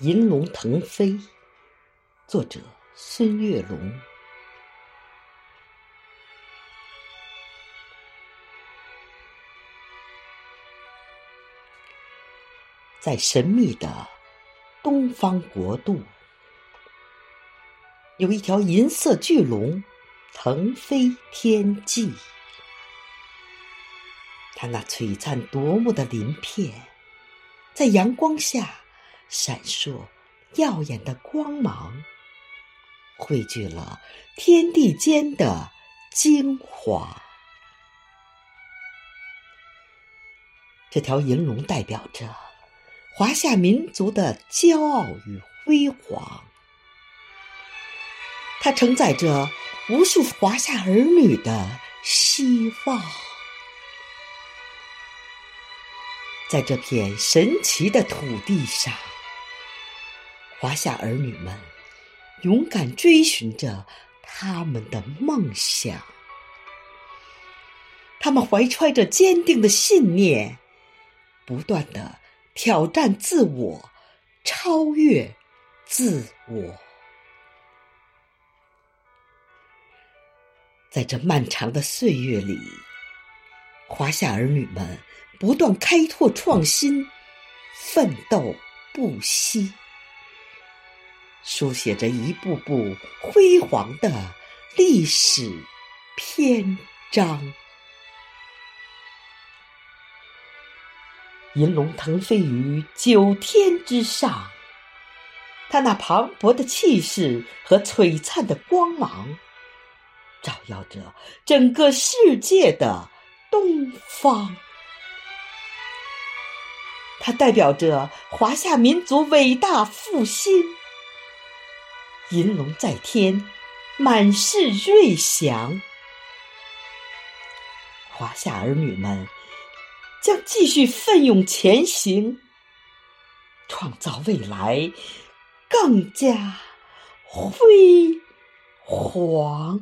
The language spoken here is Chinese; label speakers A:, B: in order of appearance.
A: 银龙腾飞，作者孙月龙。在神秘的东方国度，有一条银色巨龙腾飞天际，它那璀璨夺目的鳞片，在阳光下。闪烁耀眼的光芒，汇聚了天地间的精华。这条银龙代表着华夏民族的骄傲与辉煌，它承载着无数华夏儿女的希望。在这片神奇的土地上。华夏儿女们勇敢追寻着他们的梦想，他们怀揣着坚定的信念，不断的挑战自我，超越自我。在这漫长的岁月里，华夏儿女们不断开拓创新，奋斗不息。书写着一部部辉煌的历史篇章。银龙腾飞于九天之上，它那磅礴的气势和璀璨的光芒，照耀着整个世界的东方。它代表着华夏民族伟大复兴。银龙在天，满是瑞祥。华夏儿女们将继续奋勇前行，创造未来更加辉煌。